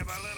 Afraid of little